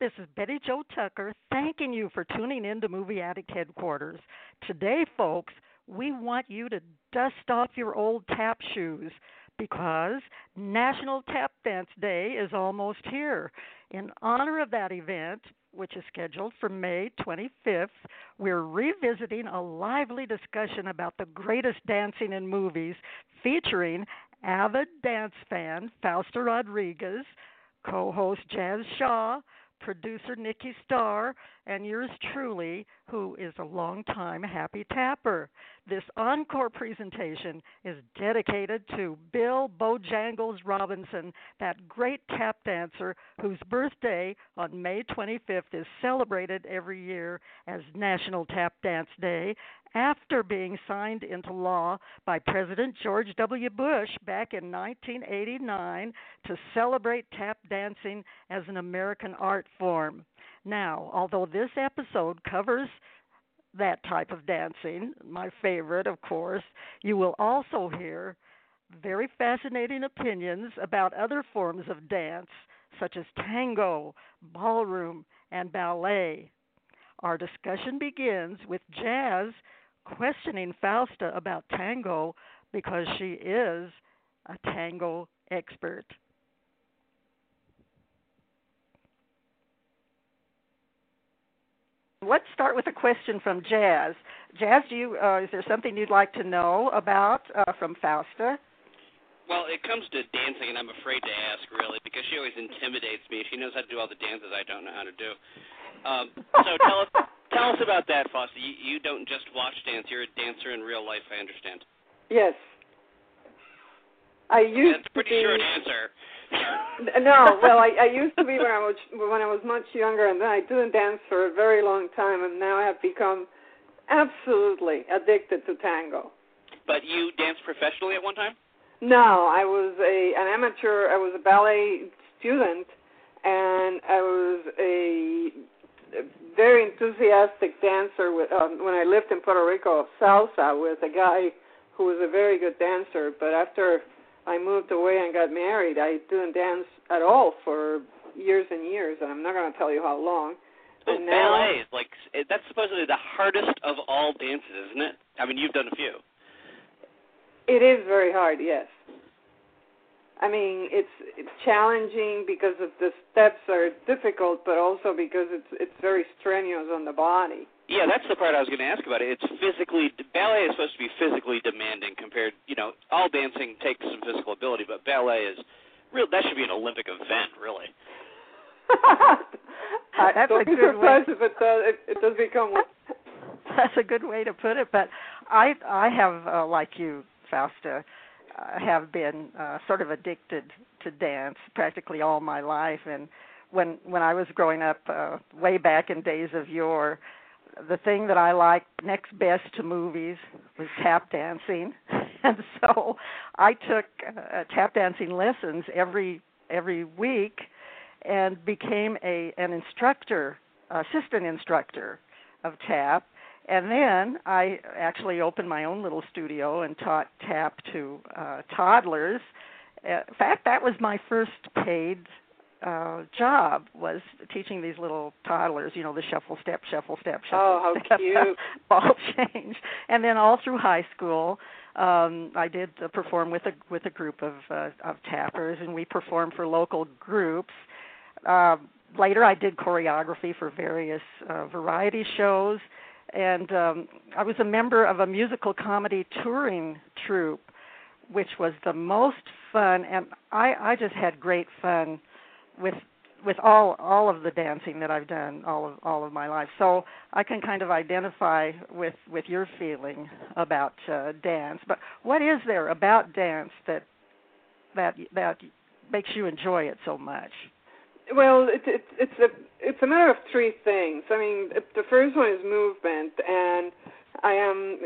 This is Betty Jo Tucker thanking you for tuning in to Movie Addict Headquarters. Today, folks, we want you to dust off your old tap shoes because National Tap Dance Day is almost here. In honor of that event, which is scheduled for May 25th, we're revisiting a lively discussion about the greatest dancing in movies featuring avid dance fan Fausta Rodriguez, co host Jazz Shaw, producer Nikki Starr, and yours truly, who is a longtime happy tapper. This encore presentation is dedicated to Bill Bojangles Robinson, that great tap dancer whose birthday on May 25th is celebrated every year as National Tap Dance Day after being signed into law by President George W. Bush back in 1989 to celebrate tap dancing as an American art form. Now, although this episode covers that type of dancing, my favorite, of course, you will also hear very fascinating opinions about other forms of dance, such as tango, ballroom, and ballet. Our discussion begins with Jazz questioning Fausta about tango because she is a tango expert. Let's start with a question from Jazz. Jazz, do you uh, is there something you'd like to know about uh, from Fausta? Well, it comes to dancing, and I'm afraid to ask, really, because she always intimidates me. She knows how to do all the dances I don't know how to do. Um, so tell us, tell us about that, Fausta. You, you don't just watch dance; you're a dancer in real life. I understand. Yes. I used That's a pretty to be. short answer. No, well, I, I used to be when I was when I was much younger, and then I didn't dance for a very long time, and now I have become absolutely addicted to tango. But you danced professionally at one time. No, I was a an amateur. I was a ballet student, and I was a, a very enthusiastic dancer. With um, when I lived in Puerto Rico, salsa with a guy who was a very good dancer. But after I moved away and got married, I didn't dance at all for years and years, and I'm not going to tell you how long. Oh, and now, ballet is like that's supposedly the hardest of all dances, isn't it? I mean, you've done a few. It is very hard, yes. I mean, it's, it's challenging because of the steps are difficult, but also because it's it's very strenuous on the body. Yeah, that's the part I was going to ask about. It. It's physically ballet is supposed to be physically demanding compared. You know, all dancing takes some physical ability, but ballet is real. That should be an Olympic event, really. I That's don't a be good way. surprised if it does it, it does become one. That's a good way to put it. But I I have uh, like you, Fausta, uh, have been uh, sort of addicted to dance practically all my life. And when when I was growing up, uh, way back in days of yore, the thing that I liked next best to movies was tap dancing. And so I took uh, tap dancing lessons every every week and became a an instructor, assistant instructor of tap. And then I actually opened my own little studio and taught tap to uh, toddlers. Uh, in fact, that was my first paid uh, job was teaching these little toddlers, you know, the shuffle step, shuffle step, shuffle Oh, how step, cute. ball change. And then all through high school, um I did uh, perform with a with a group of uh, of tappers and we performed for local groups. Um later I did choreography for various uh, variety shows and um I was a member of a musical comedy touring troupe which was the most fun and I I just had great fun with with all all of the dancing that I've done all of all of my life. So I can kind of identify with with your feeling about uh, dance. But what is there about dance that that that makes you enjoy it so much? Well, it, it, it's a it's a matter of three things. I mean, the first one is movement, and I am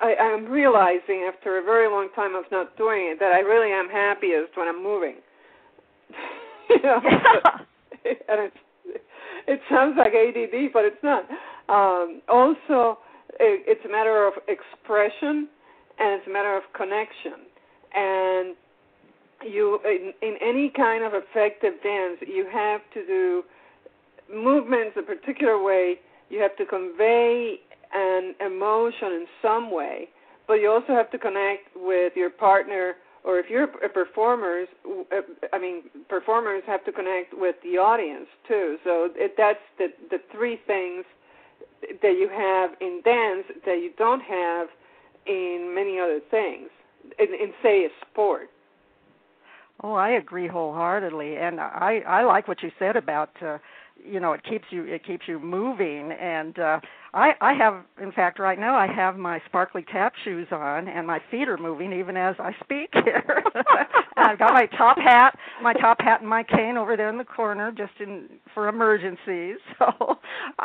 I am realizing after a very long time of not doing it that I really am happiest when I'm moving. and it's it sounds like ADD, but it's not. Um, also, it, it's a matter of expression, and it's a matter of connection. And you, in, in any kind of effective dance, you have to do movements a particular way. You have to convey an emotion in some way, but you also have to connect with your partner or if you're a performers i mean performers have to connect with the audience too. So it, that's the the three things that you have in dance that you don't have in many other things in, in say a sport. Oh i agree wholeheartedly and i i like what you said about uh you know it keeps you it keeps you moving and uh I, I have, in fact, right now I have my sparkly tap shoes on, and my feet are moving even as I speak here. I've got my top hat, my top hat, and my cane over there in the corner, just in for emergencies. So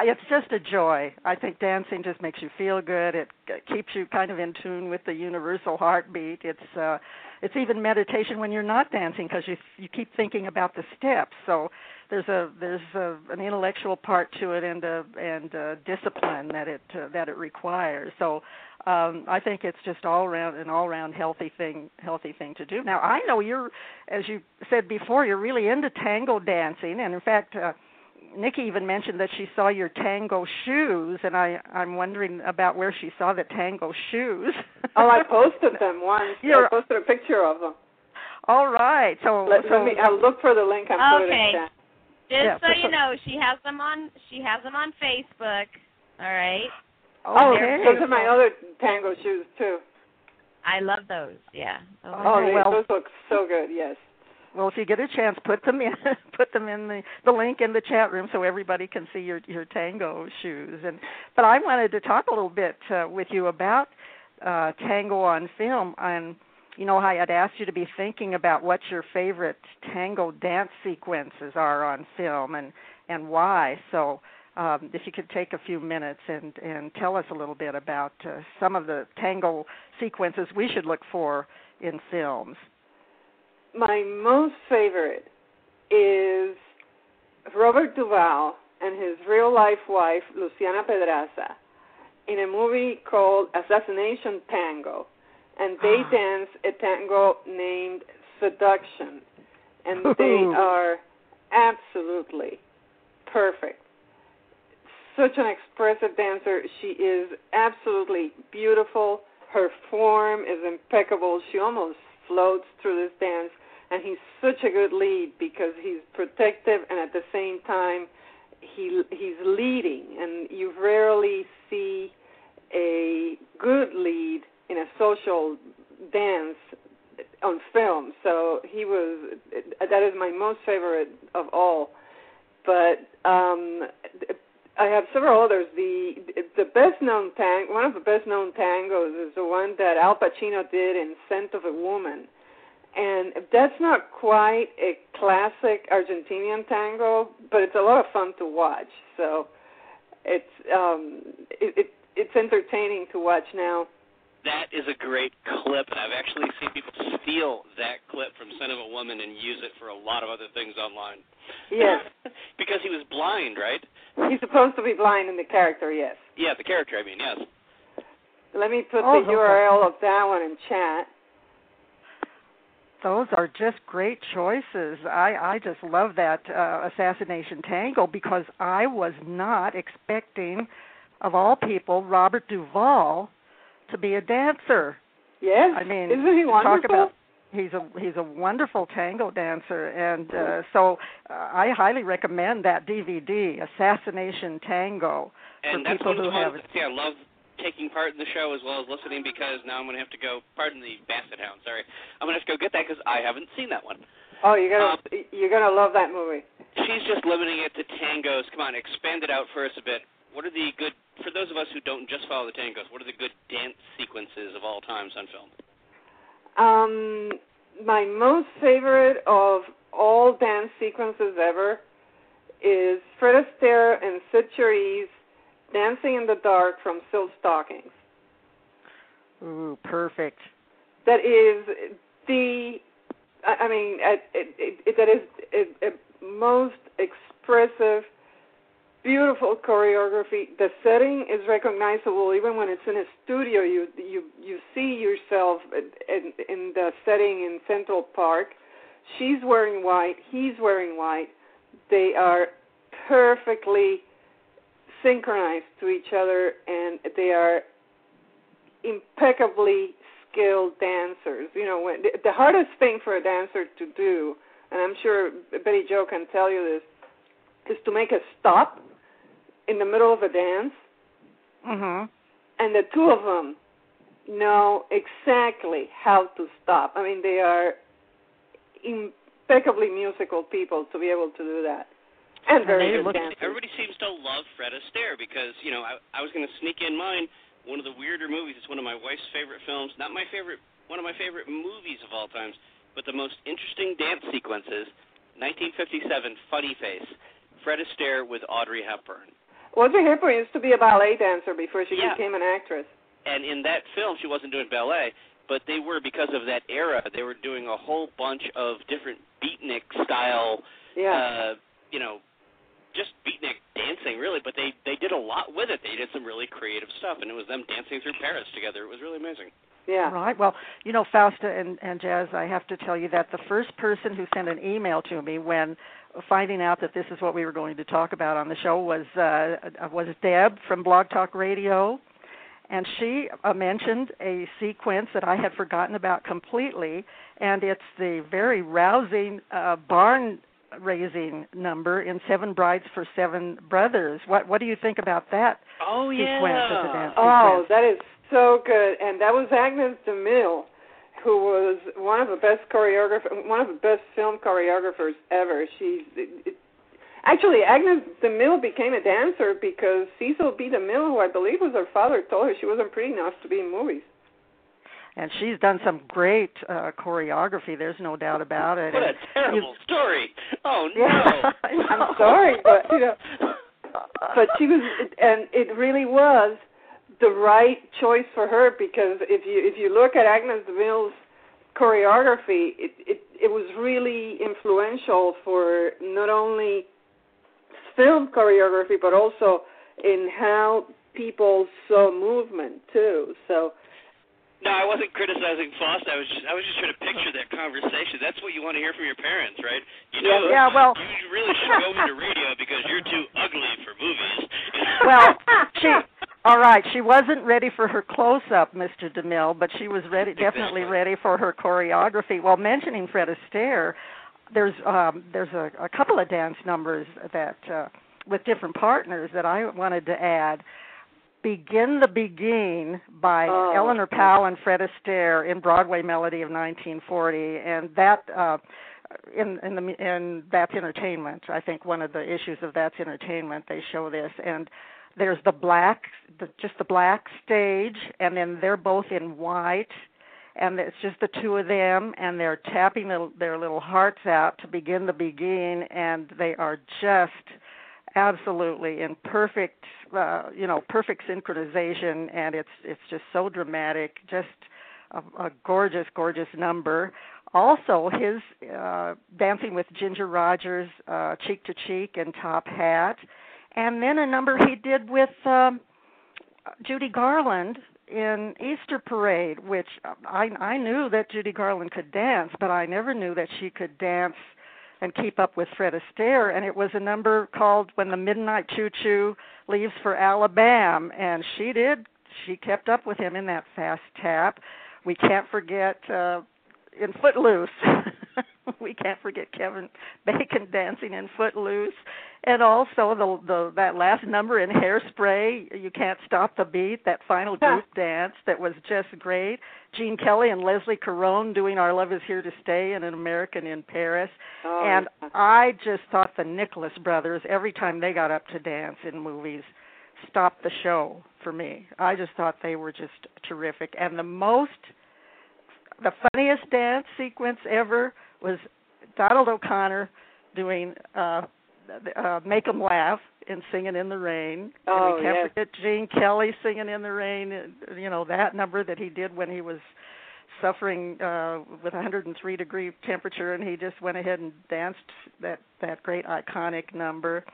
it's just a joy. I think dancing just makes you feel good. It, it keeps you kind of in tune with the universal heartbeat. It's uh, it's even meditation when you're not dancing because you you keep thinking about the steps. So there's a there's a, an intellectual part to it and a and a discipline that it uh, that it requires. So um, I think it's just all around an all around healthy thing healthy thing to do. Now I know you're as you said before you're really into tango dancing and in fact. Uh, Nikki even mentioned that she saw your tango shoes, and I I'm wondering about where she saw the tango shoes. oh, I posted them once. You're, I posted a picture of them. All right, so let, so, let me. I'll look for the link and okay. put it in chat. Just yeah, so you know, she has them on she has them on Facebook. All right. Oh, okay. those are my other tango shoes too. I love those. Yeah. Those oh, they, well, those look so good. Yes. Well, if you get a chance, put them in put them in the the link in the chat room so everybody can see your your tango shoes. And but I wanted to talk a little bit uh, with you about uh tango on film and you know, I had asked you to be thinking about what your favorite tango dance sequences are on film and and why. So, um, if you could take a few minutes and and tell us a little bit about uh, some of the tango sequences we should look for in films. My most favorite is Robert Duvall and his real life wife Luciana Pedraza in a movie called Assassination Tango and they Ah. dance a tango named Seduction, and they are absolutely perfect. Such an expressive dancer. She is absolutely beautiful. Her form is impeccable. She almost floats through this dance, and he's such a good lead because he's protective and at the same time he he's leading, and you rarely see a good lead in a social dance on film. So he was that is my most favorite of all. But um I have several others. The the best known tang one of the best known tangos is the one that Al Pacino did in Scent of a Woman. And that's not quite a classic Argentinian tango, but it's a lot of fun to watch. So it's um it, it it's entertaining to watch now that is a great clip, and I've actually seen people steal that clip from Son of a Woman and use it for a lot of other things online. Yes. because he was blind, right? He's supposed to be blind in the character, yes. Yeah, the character, I mean, yes. Let me put Oh, the okay. URL of that one in chat. Those are just great choices. I I just love that uh, assassination tango because I was not expecting, of all people, Robert Duvall to be a dancer. Yes. I mean, isn't he wonderful? talk about he's a he's a wonderful tango dancer, and uh, so uh, I highly recommend that DVD, Assassination Tango, And for that's people one of who the have ones yeah, I love taking part in the show as well as listening because now I'm going to have to go, pardon the basset hound, sorry. I'm going to have to go get that because I haven't seen that one. Oh, you're gonna Um, you're gonna love that movie. she's just limiting it to tangos. Come on, expand it out for us a bit. What are the good for those of us who don't just follow the tangos? What are the good dance sequences of all times on film? Um, my most favorite of all dance sequences ever is Fred Astaire and Cyd Charisse dancing in the dark from Silk Stockings. Ooh, perfect. That is the, I I mean, it, it, it, that is it, it most expressive, beautiful choreography. The setting is recognizable even when it's in a studio. You you you see yourself in, in the setting in Central Park. She's wearing white. He's wearing white. They are perfectly synchronized to each other, and they are impeccably skilled dancers. You know, when the, the hardest thing for a dancer to do, and I'm sure Betty Jo can tell you this, is to make a stop in the middle of a dance, Mhm. and the two of them know exactly how to stop. I mean, they are impeccably musical people to be able to do that, and And very they good look- dancers. Everybody seems to love Fred Astaire because you know I, I was going to sneak in mine. One of the weirder movies. It's one of my wife's favorite films. Not my favorite. One of my favorite movies of all times. But the most interesting dance sequences. 1957, Funny Face. Fred Astaire with Audrey Hepburn. Audrey Hepburn used to be a ballet dancer before she Yeah. became an actress. And in that film, she wasn't doing ballet, but they were because of that era. They were doing a whole bunch of different beatnik style Yeah. uh, you know, just beatnik dancing really, but they they did a lot with it. They did some really creative stuff, and it was them dancing through Paris together. It was really amazing. yeah. Right. Well, you know, Fausta and, and Jazz, I have to tell you that the first person who sent an email to me when finding out that this is what we were going to talk about on the show was uh, was Deb from Blog Talk Radio, and she uh, mentioned a sequence that I had forgotten about completely, and it's the very rousing uh, barn raising number in Seven Brides for Seven Brothers. What what do you think about that Oh sequence of the dance Oh, sequence? that is so good. And that was Agnes DeMille, who was one of the best choreographer, one of the best film choreographers ever. She's it, it, actually Agnes DeMille became a dancer because Cecil B. DeMille, who I believe was her father, told her she wasn't pretty enough to be in movies. and she's done some great uh choreography there's no doubt about it What a And terrible story. Oh no. Yeah, I know. I'm sorry, but you know, but she was, and it really was the right choice for her because if you if you look at Agnes DeMille's choreography, it it it was really influential for not only film choreography but also in how people saw movement too. So No, I wasn't criticizing Fausta. I was just I was just trying to picture that conversation. That's what you want to hear from your parents, right? You know, Yeah, well- you really should go into radio because you're too ugly for movies. well she all right she wasn't ready for her close up mr demille but she was ready definitely ready for her choreography well mentioning fred astaire there's um there's a, a couple of dance numbers that uh with different partners that i wanted to add begin the beguine by Oh. eleanor powell and fred astaire in broadway melody of 1940 and that uh in in the in that's entertainment. I think one of the issues of that's entertainment. They show this, and there's the black, the, just the black stage, and then they're both in white, and it's just the two of them, and they're tapping their, their little hearts out to begin the beguine, and they are just absolutely in perfect, uh, you know, perfect synchronization, and it's it's just so dramatic, just a, a gorgeous, gorgeous number. Also his uh dancing with ginger rogers uh cheek to cheek and top hat and then a number he did with um judy garland in easter parade which i i knew that judy garland could dance but i never knew that she could dance and keep up with fred astaire. And it was a number called when the midnight choo choo leaves for alabama. And she did she kept up with him in that fast tap. We can't forget uh in Footloose. we can't forget Kevin Bacon dancing in Footloose, and also the the that last number in Hairspray. You can't stop the beat. That final group dance that was just great. Gene Kelly and Leslie Caron doing "Our Love Is Here to Stay" and "An American in Paris." Oh, and yeah. I just thought the Nicholas brothers every time they got up to dance in movies stopped the show for me. I just thought they were just terrific. And the most the funniest dance sequence ever was Donald O'Connor doing uh uh Make 'em Laugh and singing in the rain. Oh, and we can't yes. forget Gene Kelly singing in the rain, you know, that number that he did when he was suffering uh with 103 degree temperature and he just went ahead and danced that that great iconic number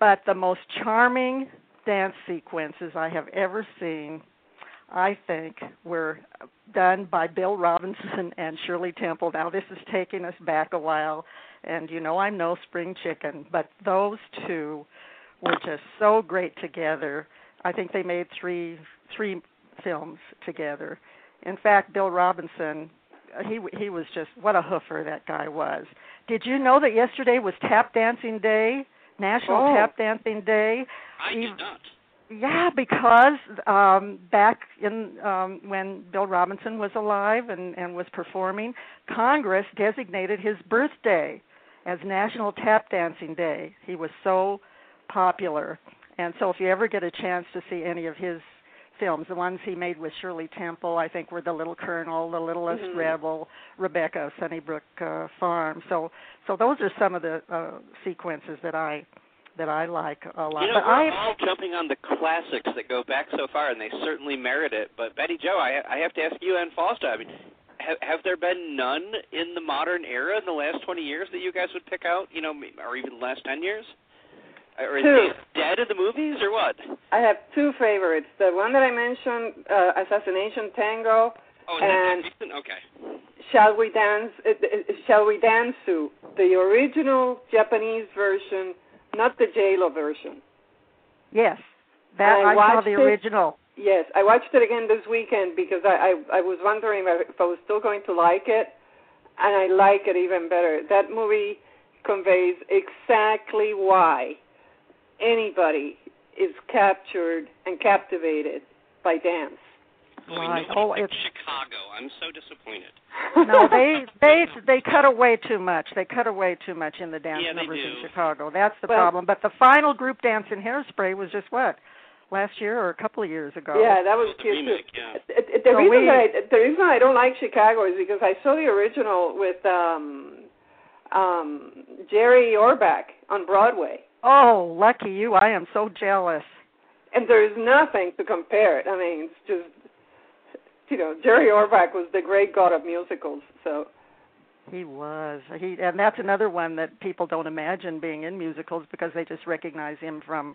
but the most charming dance sequences I have ever seen I think were done by Bill Robinson and Shirley Temple now this is taking us back a while and you know I'm no spring chicken but those two were just so great together I think they made three three films together in fact, Bill Robinson, he he was just what a hoofer that guy was. Did you know that yesterday was Tap Dancing Day, National Oh. Tap Dancing Day? I did not. Yeah, because um back in um when Bill Robinson was alive and and was performing, Congress designated his birthday as National Tap Dancing Day. He was so popular. And so if you ever get a chance to see any of his films, the ones he made with Shirley Temple, I think were The Little Colonel, The Littlest Mhm. Rebel, Rebecca Sunnybrook uh, Farm. So so those are some of the uh sequences that I that I like a lot. You know, but we're I all jumping on the classics that go back so far, and they certainly merit it. But Betty Jo, I, I have to ask you and Fausta. I mean, have, have there been none in the modern era in the last 20 years that you guys would pick out? You know, or even the last 10 years? Or is Two. dead in the movies, or what? I have two favorites. The one that I mentioned, uh, Assassination Tango, Oh, And- that? Okay. Shall We Dance? Uh, uh, Shall We Dance to the original Japanese version, not the JLo version. yes, that I I, saw the it. original. Yes, I watched it again this weekend because I I, I was wondering if I was still going to like it, and I like it even better. That movie conveys exactly why anybody is captured and captivated by dance. Boy, Right. nobody Oh, picked it's- Chicago. I'm so disappointed. no, they they they cut away too much. They cut away too much in the dance Yeah, numbers in Chicago. That's the Well- problem. But the final group dance in Hairspray was just what last year or a couple of years ago. Yeah, that was The cute remake, too. yeah. Uh, The So reason we- that I, the reason I don't like Chicago is because I saw the original with um um Jerry Orbach on Broadway, Oh, lucky you! I am so jealous. and there is nothing to compare it. I mean, it's just you know Jerry Orbach was the great god of musicals. So He was. He and that's another one that people don't imagine being in musicals because they just recognize him from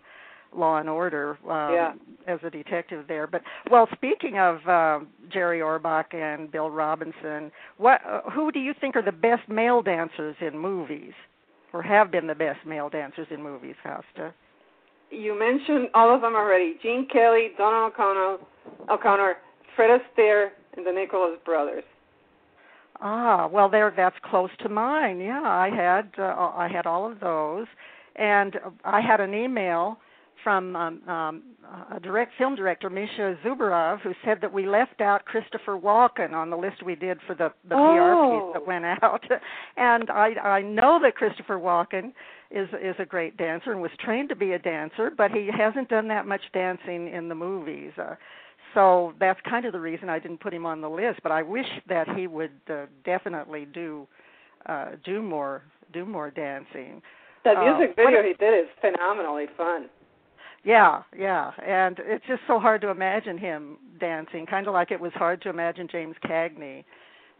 Law and Order um, Yeah. as a detective there. But well, speaking of uh, Jerry Orbach and Bill Robinson, what uh, who do you think are the best male dancers in movies, or have been the best male dancers in movies, Fausta? you mentioned all of them already: Gene Kelly, Donald O'Connor, O'Connor, Fred Astaire, and the Nicholas brothers. Ah, well, there that's close to mine. Yeah, I had uh, I had all of those, and I had an email from um, um, a direct film director, Misha Zubarov, who said that we left out Christopher Walken on the list we did for the the PR Oh. piece that went out, and I I know that Christopher Walken is is a great dancer and was trained to be a dancer, but he hasn't done that much dancing in the movies. Uh, so that's kind of the reason I didn't put him on the list. But I wish that he would uh, definitely do uh, do more do more dancing. That Uh, music what video he did is phenomenally fun. Yeah, yeah, and it's just so hard to imagine him dancing, kind of like it was hard to imagine James Cagney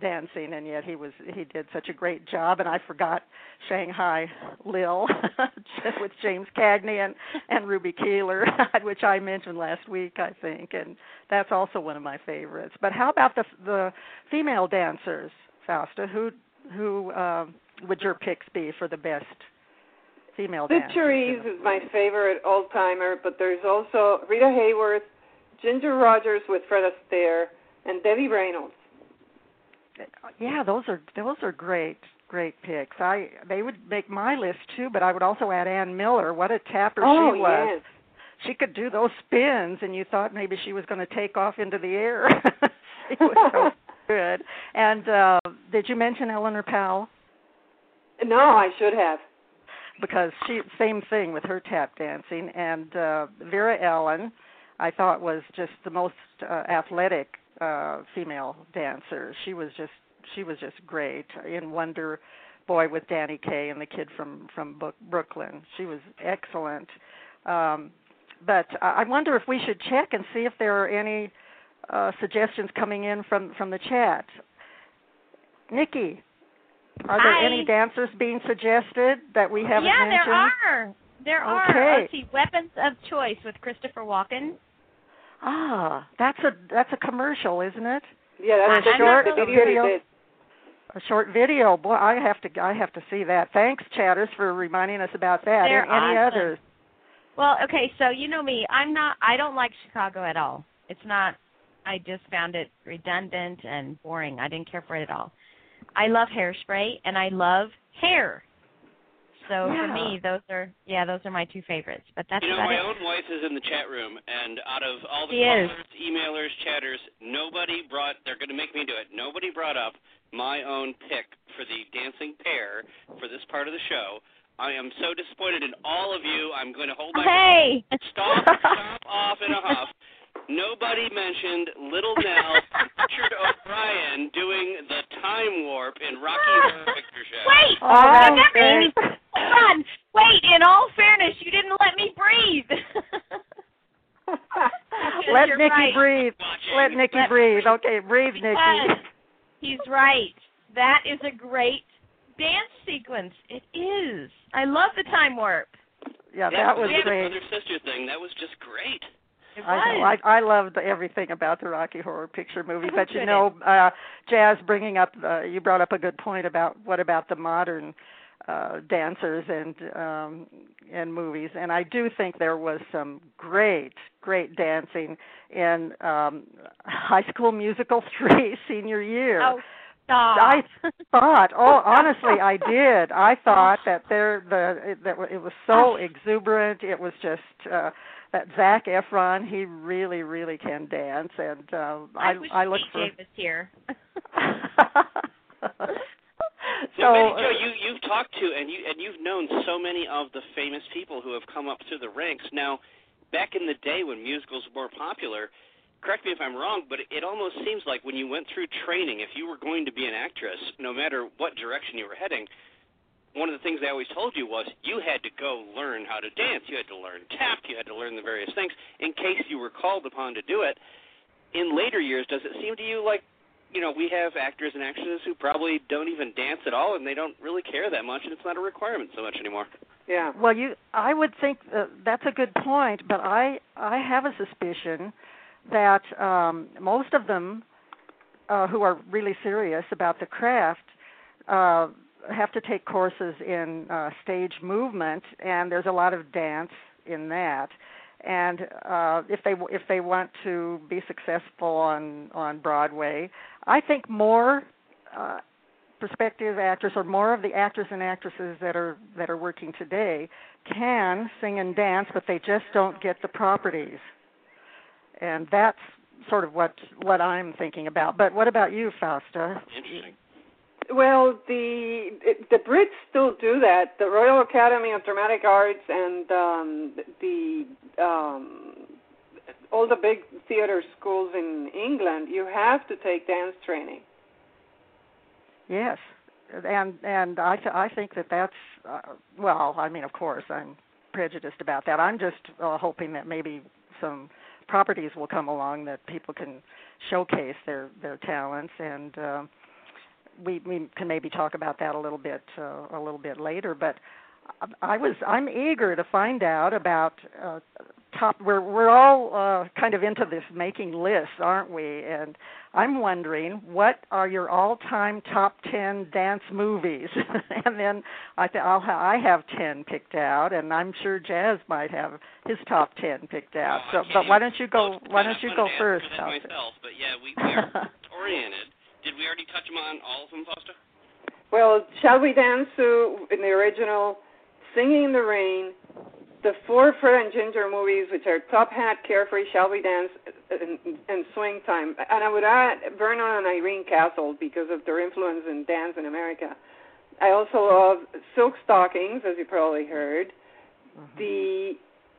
dancing, and yet he was he did such a great job. And I forgot Shanghai Lil with James Cagney and and Ruby Keeler, which I mentioned last week, I think, and that's also one of my favorites. But how about the the female dancers, Fausta? Who who uh, would your picks be for the best female dancers? Charisse is my favorite old timer, but there's also Rita Hayworth, Ginger Rogers with Fred Astaire, and Debbie Reynolds. Yeah, those are those are great great picks. I they would make my list too, but I would also add Ann Miller. What a tapper oh, she was. yes. She could do those spins, and you thought maybe she was going to take off into the air. she was so good. And uh did you mention Eleanor Powell? No, I should have. because she same thing with her tap dancing and uh Vera Ellen I thought was just the most uh, athletic uh female dancer. She was just she was just great in Wonder Boy with Danny Kaye and the kid from from Brooklyn. She was excellent. Um but I wonder if we should check and see if there are any uh suggestions coming in from from the chat. Nikki, are there Hi. any dancers being suggested that we haven't yeah, mentioned? there are. There are. Let's see. Weapons of Choice with Christopher Walken. Ah, that's a that's a commercial, isn't it? Yeah, that's a short the video, video. A short video. Boy, I have to I have to see that. Thanks, chatters, for reminding us about that. They're and any awesome. others? Well, okay, so you know me. I'm not. I don't like Chicago at all. It's not. I just found it redundant and boring. I didn't care for it at all. I love hairspray and I love hair. So for me, those are yeah, those are my two favorites. But that's You know, my it. own wife is in the chat room, and out of all the She callers, emailers, chatters, nobody brought. They're going to make me do it. Nobody brought up my own pick for the dancing pair for this part of the show. I am so disappointed in all of you. I'm going to hold my Hey. Stop! stomp off in a huff. Nobody mentioned Little Nell, Richard O'Brien doing the time warp in Rocky Horror Picture Show. Wait, Oh, you that's never great. even hold on. Wait, in all fairness, you didn't let me breathe. Let Nikki right. breathe. Let Nikki Let- breathe. Okay, breathe, Nikki. Yes. He's right. That is a great dance sequence. It is. I love the time warp. Yeah, That that was the great. brother sister thing. That was just great. I know. I I loved everything about the Rocky Horror Picture movie, but you know, uh Jazz bringing up uh, you brought up a good point about what about the modern uh dancers and um and movies and I do think there was some great great dancing in um High School Musical 3 senior year. oh, stop. I thought, oh, honestly, I did. I thought that there the it, that it was so exuberant. It was just uh, that Zac Efron. He really, really can dance, and uh, I, I wish I look DJ was here. So, so Betty Jo, you you've talked to and you and you've known so many of the famous people who have come up through the ranks. Now, back in the day when musicals were more popular, correct me if I'm wrong, but it almost seems like when you went through training, if you were going to be an actress, no matter what direction you were heading, one of the things they always told you was you had to go learn how to dance. You had to learn tap. You had to learn the various things in case you were called upon to do it. In later years, does it seem to you like you know, we have actors and actresses who probably don't even dance at all, and they don't really care that much, and it's not a requirement so much anymore. Yeah. Well, you, I would think uh, that's a good point, but I, I have a suspicion that um, most of them uh, who are really serious about the craft uh, have to take courses in uh, stage movement, and there's a lot of dance in that. And uh, if they if they want to be successful on on Broadway, I think more uh, prospective actors or more of the actors and actresses that are that are working today can sing and dance, but they just don't get the properties. And that's sort of what what I'm thinking about. But what about you, Fausta? Interesting. Well, the the Brits still do that. The Royal Academy of Dramatic Arts and um, the um, all the big theater schools in England, you have to take dance training. Yes, and and I th- I think that that's uh, well. I mean, of course, I'm prejudiced about that. I'm just uh, hoping that maybe some properties will come along that people can showcase their their talents and. Uh, we we can maybe talk about that a little bit uh, a little bit later but I was I'm eager to find out about uh, top we're we're all uh, kind of into this making lists aren't we and I'm wondering what are your all-time top 10 dance movies and then I th- I'll ha- I have 10 picked out and I'm sure Jazz might have his top 10 picked out Well, so but why don't you go why don't you go I wanted to first answer that Fausta? myself, but yeah, we, we are oriented. Did we already touch them on all of them, Fausta? Well, Shall We Dance Sue in the original, Singing in the Rain, the four Fred and Ginger movies, which are Top Hat, Carefree, Shall We Dance, and, and Swing Time. And I would add Vernon and Irene Castle because of their influence in dance in America. I also love Silk Stockings, as you probably heard. Mm-hmm. The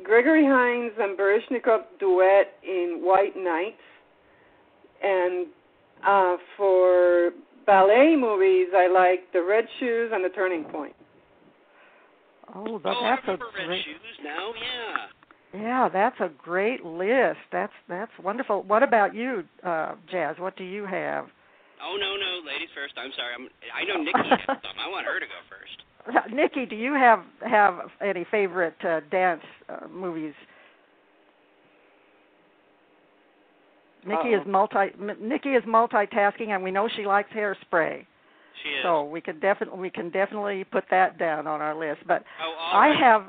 Gregory Hines and Baryshnikov duet in White Nights. And uh, for ballet movies, I like The Red Shoes and The Turning Point. Oh, that, oh, I that's a remember Red. Shoes now. Yeah. Yeah, that's a great list. That's that's wonderful. What about you, uh, Jazz? What do you have? Oh no, no, ladies first. I'm sorry. I'm. I know Nikki has some. I want her to go first. Nikki, do you have have any favorite uh, dance uh, movies? Nikki is Uh-oh. multi M- Nikki is multitasking, and we know she likes hairspray. She is. So we can definitely we can definitely put that down on our list. But oh, I right. have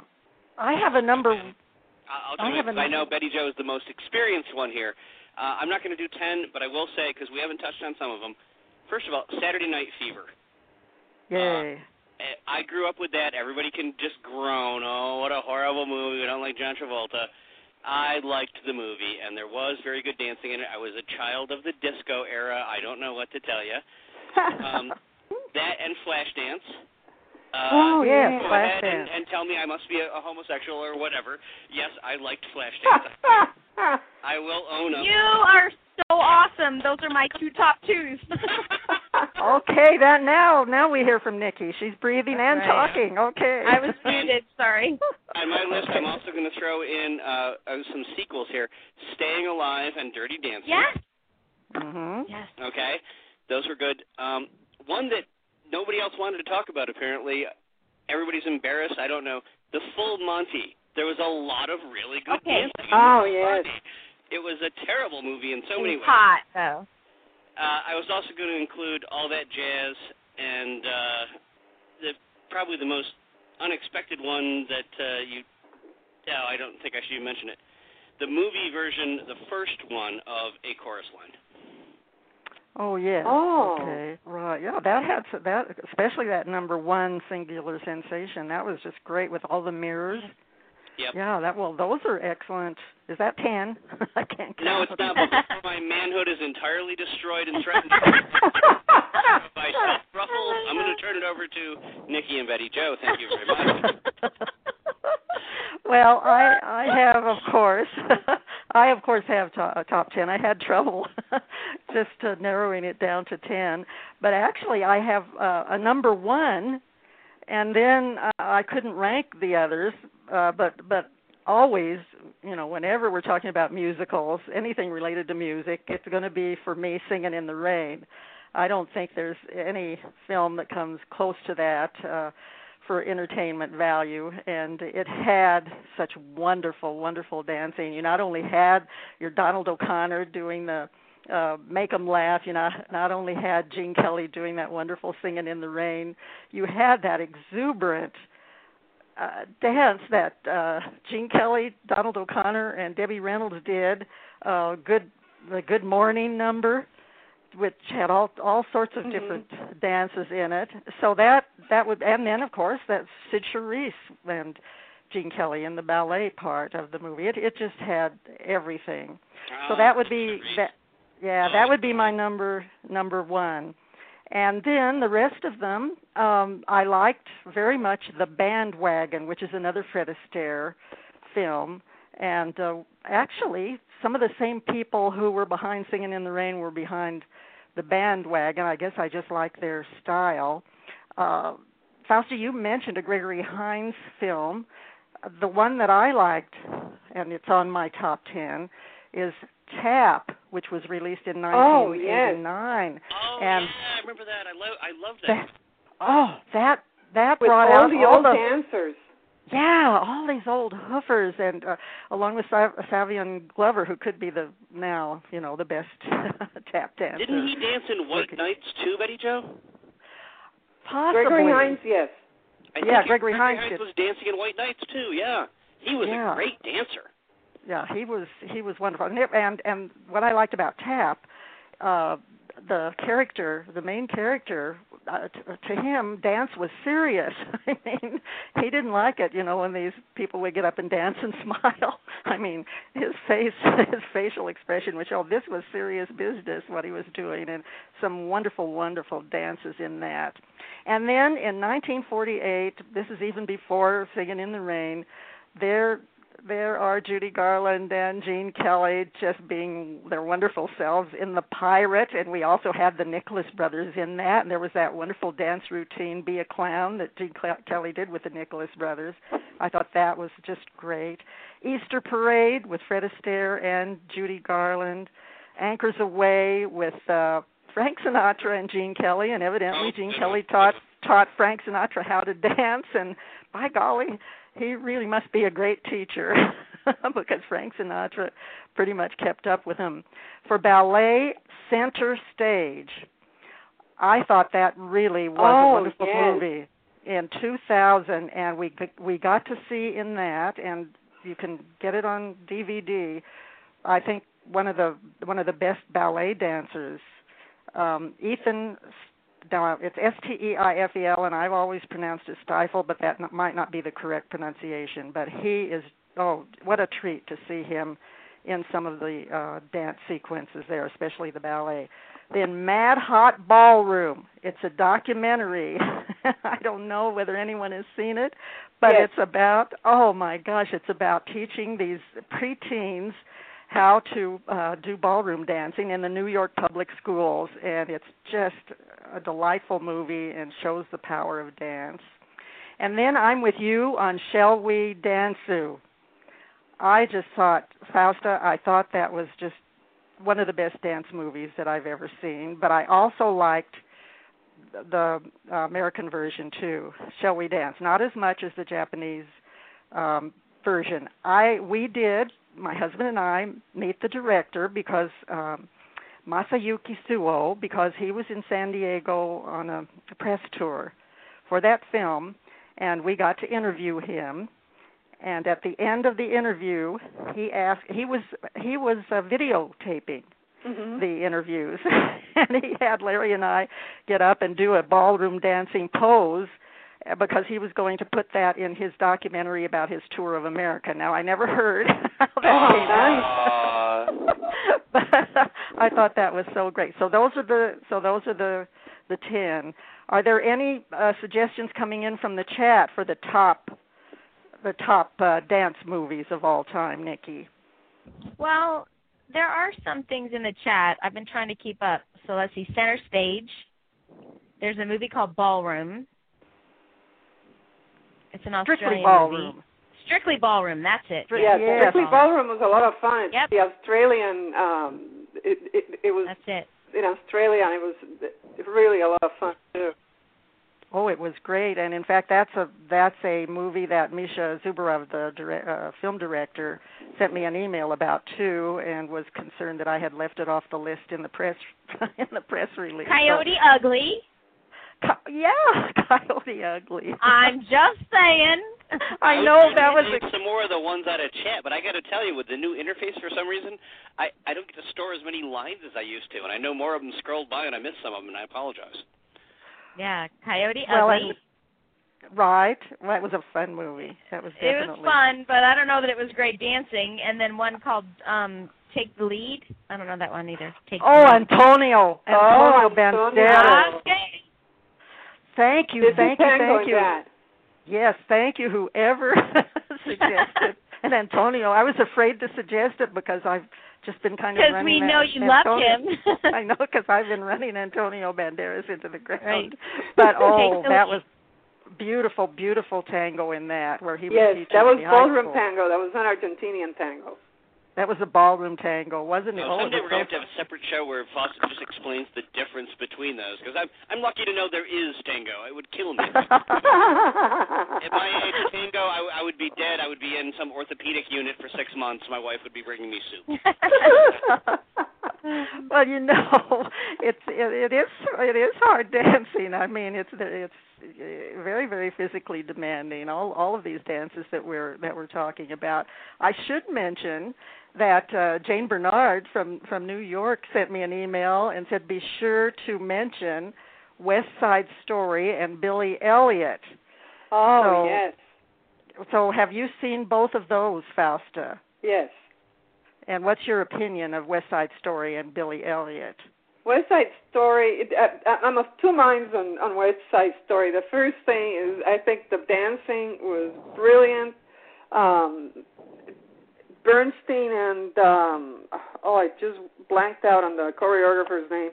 I have a number. I'll I do it have 'cause a I know Betty Jo is the most experienced one here. Uh, I'm not going to do ten, but I will say because we haven't touched on some of them. First of all, Saturday Night Fever. Yay! Eh, I grew up with that. Everybody can just groan. Oh, what a horrible movie. We don't like John Travolta. I liked the movie, and there was very good dancing in it. I was a child of the disco era. I don't know what to tell you. Um, that and Flashdance. Uh, Oh, yeah, go ahead Flashdance. and, and tell me I must be a, a homosexual or whatever. Yes, I liked Flashdance. I will own up. You are so awesome. Those are my two top twos. Okay, that now now we hear from Nikki. She's breathing and Right. talking. Okay. I was muted. Sorry. On my list, I'm also going to throw in uh, uh, some sequels here: Staying Alive and Dirty Dancing. Yes. Mhm. Yes. Okay, those were good. Um, one that nobody else wanted to talk about. Apparently, everybody's embarrassed. I don't know. The Full Monty. There was a lot of really good Okay. dancing. in Oh, Full yes. Monty. It was a terrible movie in so many It's ways. hot though. Uh, I was also going to include All That Jazz and uh, the probably the most unexpected one that uh, you. No, I don't think I should even mention it. The movie version, the first one of A Chorus Line. Oh yes. Oh. Okay. Right. Yeah, that had that especially that number one singular sensation. That was just great with all the mirrors. Yep. Yeah. That well, those are excellent. Is that ten? I can't count. No, it's not. But my manhood is entirely destroyed and threatened by ruffles, I'm going to turn it over to Nikki and Betty Jo. Thank you very much. well, I I have of course I of course have to, a top ten. I had trouble just uh, narrowing it down to ten, but actually I have uh, a number one, and then uh, I couldn't rank the others. Uh, but but always, you know, whenever we're talking about musicals, anything related to music, it's going to be for me singing in the rain. I don't think there's any film that comes close to that. Uh, for entertainment value and it had such wonderful wonderful dancing you not only had your donald o'connor doing the uh make 'em laugh you not not only had gene kelly doing that wonderful singing in the rain you had that exuberant uh dance that uh gene kelly donald o'connor and debbie reynolds did uh good the good morning number which had all all sorts of Mhm. different dances in it. So that that would and then of course that's Cyd Charisse and Gene Kelly in the ballet part of the movie. It it just had everything. So that would be that yeah, that would be my number number 1. And then the rest of them um I liked very much The Bandwagon, which is another Fred Astaire film and uh, actually some of the same people who were behind Singing in the Rain were behind the bandwagon. I guess I just like their style. Uh, Fausta, you mentioned a Gregory Hines film. The one that I liked, and it's on my top ten, is Tap, which was released in Oh, yes. 1989. Oh And- yeah, I remember that. I love I love that. That, oh, that that With brought all out the all old the dancers. yeah, all these old hoofers, and uh, along with Sav- Savion Glover, who could be the now, you know, the best tap dancer. Didn't he dance in White Nights too, Betty Jo? Possibly. Gregory Hines, yes. I Yeah, think Gregory Gregory Hines did. was dancing in White Nights too. Yeah, he was Yeah. a great dancer. Yeah, he was he was wonderful, and and and what I liked about Tap, uh, the character, the main character, uh, to, to him, dance was serious. I mean, he didn't like it, you know, when these people would get up and dance and smile. I mean, his face, his facial expression would show this was serious business what he was doing, and some wonderful, wonderful dances in that. And then in 1948, this is even before Singing in the Rain, there there are Judy Garland and Gene Kelly just being their wonderful selves in The Pirate, and we also had the Nicholas brothers in that, and there was that wonderful dance routine, Be a Clown, that Gene Kelly did with the Nicholas brothers. I thought that was just great. Easter Parade with Fred Astaire and Judy Garland. Anchors Aweigh with uh, Frank Sinatra and Gene Kelly, and evidently Gene Kelly taught taught Frank Sinatra how to dance, and by golly, he really must be a great teacher because Frank Sinatra pretty much kept up with him. For ballet center stage, I thought that really was oh, a wonderful yes. movie in 2000, and we we got to see in that, and you can get it on DVD. I think one of the one of the best ballet dancers, um, Ethan now it's S T E I F E L, and I've always pronounced it stifle, but that might not be the correct pronunciation. But he is oh, what a treat to see him in some of the uh, dance sequences there, especially the ballet. Then Mad Hot Ballroom. It's a documentary. I don't know whether anyone has seen it, but Yes. it's about oh my gosh, it's about teaching these preteens how to uh, do ballroom dancing in the New York public schools, and it's just a delightful movie and shows the power of dance. And then I'm with you on Shall We Dance? I just thought Fausta. I thought that was just one of the best dance movies that I've ever seen. But I also liked the uh, American version too. Shall We Dance? Not as much as the Japanese um, version. I we did my husband and I meet the director because um Masayuki Suo because he was in San Diego on a press tour for that film and we got to interview him and at the end of the interview he asked he was he was uh, videotaping Mm-hmm. the interviews and he had Larry and I get up and do a ballroom dancing pose because he was going to put that in his documentary about his tour of America. Now I never heard how that Oh, came out. but I thought that was so great. So those are the so those are the the 10. Are there any uh, suggestions coming in from the chat for the top the top uh, dance movies of all time, Nikki? Well, there are some things in the chat. I've been trying to keep up. So let's see. Center Stage. There's a movie called Ballroom. It's an Strictly Australian ballroom. movie. Strictly Ballroom. That's it. Stri- Yeah, Yes. Strictly Ballroom was a lot of fun. It's Yep. The Australian, um, it, it it was That's it. in Australia, it was really a lot of fun too. Oh, it was great, and in fact, that's a that's a movie that Misha Zubarov, the dire- uh, film director, sent me an email about too, and was concerned that I had left it off the list in the press in the press release. So- Coyote Ugly. Co- yeah, Coyote Ugly. I'm just saying. I know trying that to was delete a, some more of the ones out of chat, but I got to tell you, with the new interface, for some reason, I I don't get to store as many lines as I used to, and I know more of them scrolled by, and I missed some of them, and I apologize. Yeah, Coyote well, Ugly. and, right. Well, that was a fun movie. That was definitely. It definitely was fun, but I don't know that it was great dancing. And then one called um Take the Lead. I don't know that one either. Take Oh, the Lead. Antonio, Oh, Antonio Antonio. Thank you, Did thank you thank you. that? Yes, thank you, whoever suggested. And Antonio, I was afraid to suggest it because I've just been kind of Because we know you love him. I know because I've been running Antonio Banderas into the ground. Right. But oh, that was beautiful, beautiful tango in that where he was Yes, teaching that was ballroom tango. That was an Argentinian tango. That was a ballroom tango, wasn't it? So Oh, someday was we're going to so- have to have a separate show where Fausta just explains the difference between those, because I'm I'm lucky to know there is tango. It would kill me. At my age, tango, I, I would be dead. I would be in some orthopedic unit for six months. My wife would be bringing me soup. well, you know, it's it, it is it is hard dancing. I mean, it's it's very very physically demanding. All all of these dances that we're that we're talking about. I should mention that uh, Jane Bernard from from New York sent me an email and said be sure to mention West Side Story and Billy Elliot. Oh So- yes, So, have you seen both of those, Fausta? yes. And what's your opinion of West Side Story and Billy Elliot? West Side Story. It, uh, I'm of two minds on on West Side Story. The first thing is I think the dancing was brilliant. Um, Bernstein and um, oh, I just blanked out on the choreographer's name.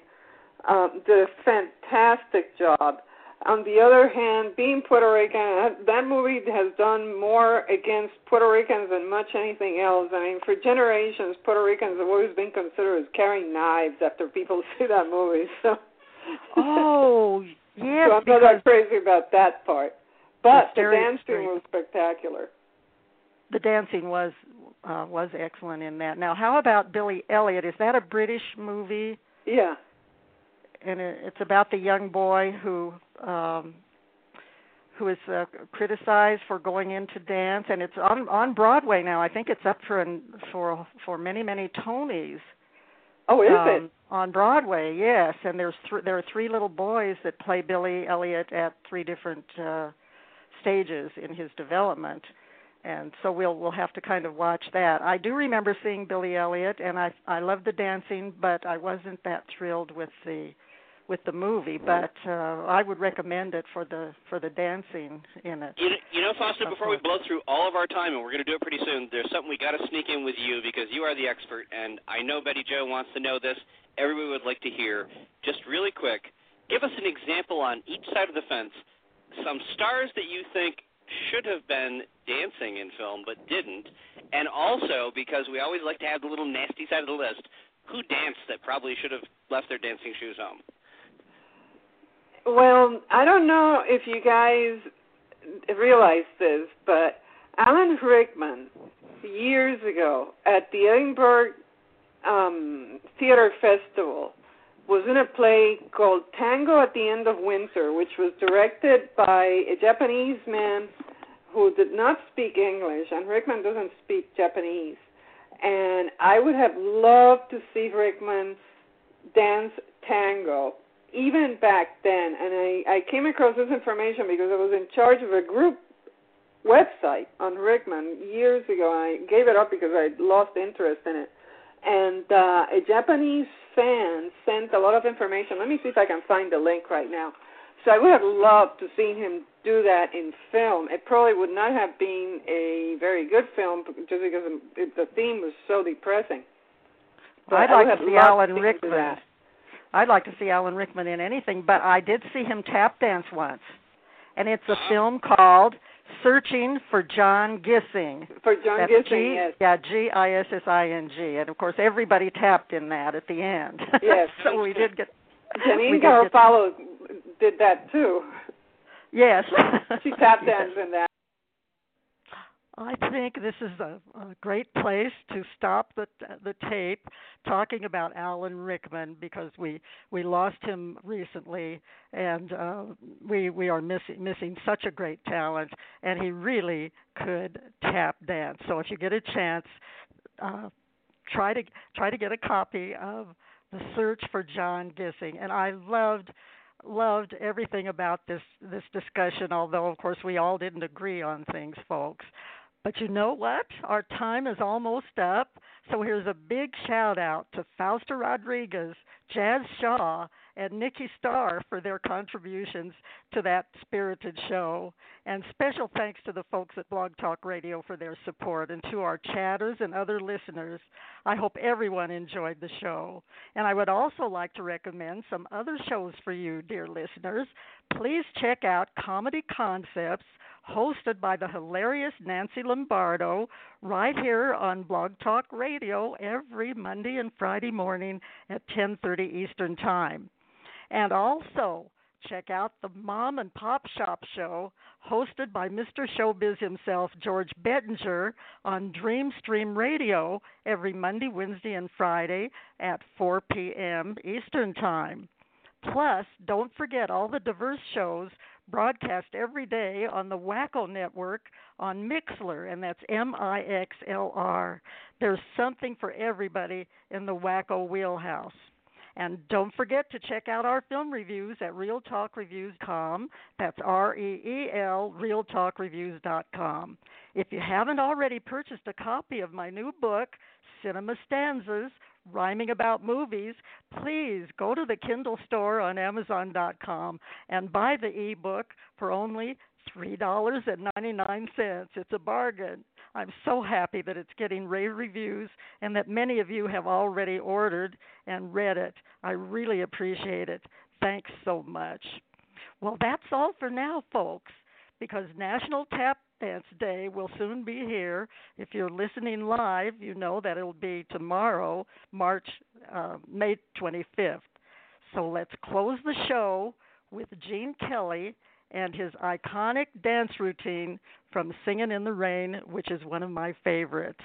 Um, did a fantastic job. On the other hand, being Puerto Rican, that- that movie has done more against Puerto Ricans than much anything else. I mean, for generations, Puerto Ricans have always been considered as carrying knives after people see that movie. So, Oh, yes, so I'm not that crazy about that part. But the dancing was spectacular. the dancing was uh, was excellent in that. Now, how about Billy Elliot? Is that a British movie? Yeah. And it, it's about the young boy who um who is uh, criticized for going into dance and it's on on Broadway now. I think it's up for an, for for many many Tonys. Oh, is um, it? On Broadway, yes, and there's th- there are three little boys that play Billy Elliot at three different uh stages in his development. And so we'll we'll have to kind of watch that. I do remember seeing Billy Elliot and I I loved the dancing, but I wasn't that thrilled with the with the movie, but uh I would recommend it for the for the dancing in it. You know, you know, Fausta. Before we blow through all of our time, and we're going to do it pretty soon. There's something we got to sneak in with you because you are the expert, and I know Betty Jo wants to know this. Everybody would like to hear. Just really quick, give us an example on each side of the fence. Some stars that you think should have been dancing in film but didn't, and also because we always like to have the little nasty side of the list. Who danced that probably should have left their dancing shoes home? Well, I don't know if you guys realize this, but Alan Rickman years ago at the Edinburgh um, Theater Festival was in a play called Tango at the End of Winter, which was directed by a Japanese man who did not speak English, and Rickman doesn't speak Japanese. And I would have loved to see Rickman dance tango even back then, and I, I came across this information because I was in charge of a group website on Rickman years ago, I gave it up because I lost interest in it. And uh, a Japanese fan sent a lot of information. Let me see if I can find the link right now. So I would have loved to see him do that in film. It probably would not have been a very good film just because the theme was so depressing. But I'd like to see Alan to see him do Rickman. I'd like to see Alan Rickman in anything, but I did see him tap dance once. And it's a film called Searching for John Gissing. For John That's Gissing, G, yes. Yeah, G I S S I N G. And of course everybody tapped in that at the end. Yes. so we did get Janeane Garofalo did that too. Yes. She tap Yes. danced in that. I think this is a, a great place to stop the the tape talking about Alan Rickman because we we lost him recently and uh, we we are missing missing such a great talent and he really could tap dance. So if you get a chance, uh, try to try to get a copy of the Search for John Gissing. And I loved loved everything about this this discussion. Although of course we all didn't agree on things, folks. But you know what? Our time is almost up. So here's a big shout out to Fausta Rodriguez, Jazz Shaw, and Nikki Starr for their contributions to that spirited show. And special thanks to the folks at Blog Talk Radio for their support and to our chatters and other listeners. I hope everyone enjoyed the show. And I would also like to recommend some other shows for you, dear listeners. Please check out Comedy Concepts hosted by the hilarious Nancy Lombardo right here on Blog Talk Radio every Monday and Friday morning at 10:30 Eastern Time. And also check out the Mom and Pop Shop show hosted by Mr. Showbiz himself George Bettinger on Dreamstream Radio every Monday, Wednesday and Friday at 4 p.m. Eastern Time. Plus, don't forget all the diverse shows broadcast every day on the Wacko Network on Mixlr, and that's M I X L R. There's something for everybody in the Wacko wheelhouse. And don't forget to check out our film reviews at reeltalkreviews.com. That's R E E L, reeltalkreviews.com. If you haven't already purchased a copy of my new book, Cinema Stanzas Rhyming About Movies, please go to the Kindle store on Amazon.com and buy the ebook for only $3.99. It's a bargain. I'm so happy that it's getting rave reviews and that many of you have already ordered and read it. I really appreciate it. Thanks so much. Well, that's all for now, folks, because National Tap Dance Day will soon be here. If you're listening live, you know that it'll be tomorrow, March uh, May 25th. So let's close the show with Gene Kelly and his iconic dance routine from Singing in the Rain, which is one of my favorites.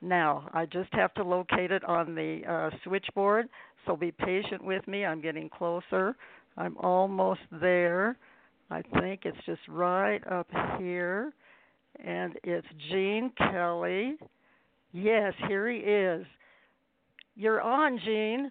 Now, I just have to locate it on the uh, switchboard, so be patient with me. I'm getting closer. I'm almost there. I think it's just right up here. And it's Gene Kelly. Yes, here he is. You're on, Gene.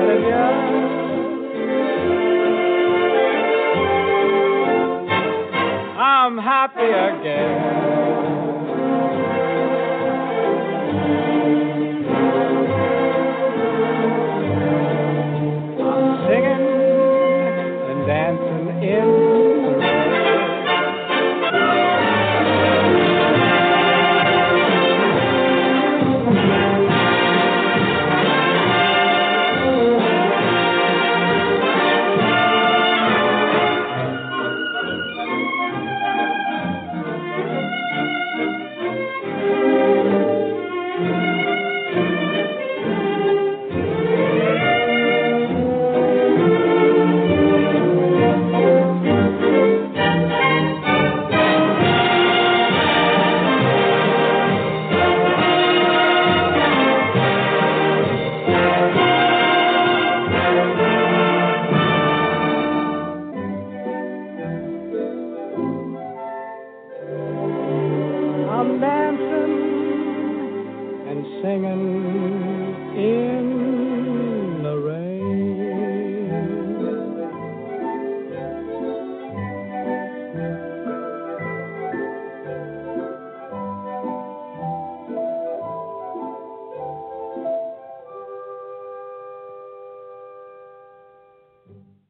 Yeah,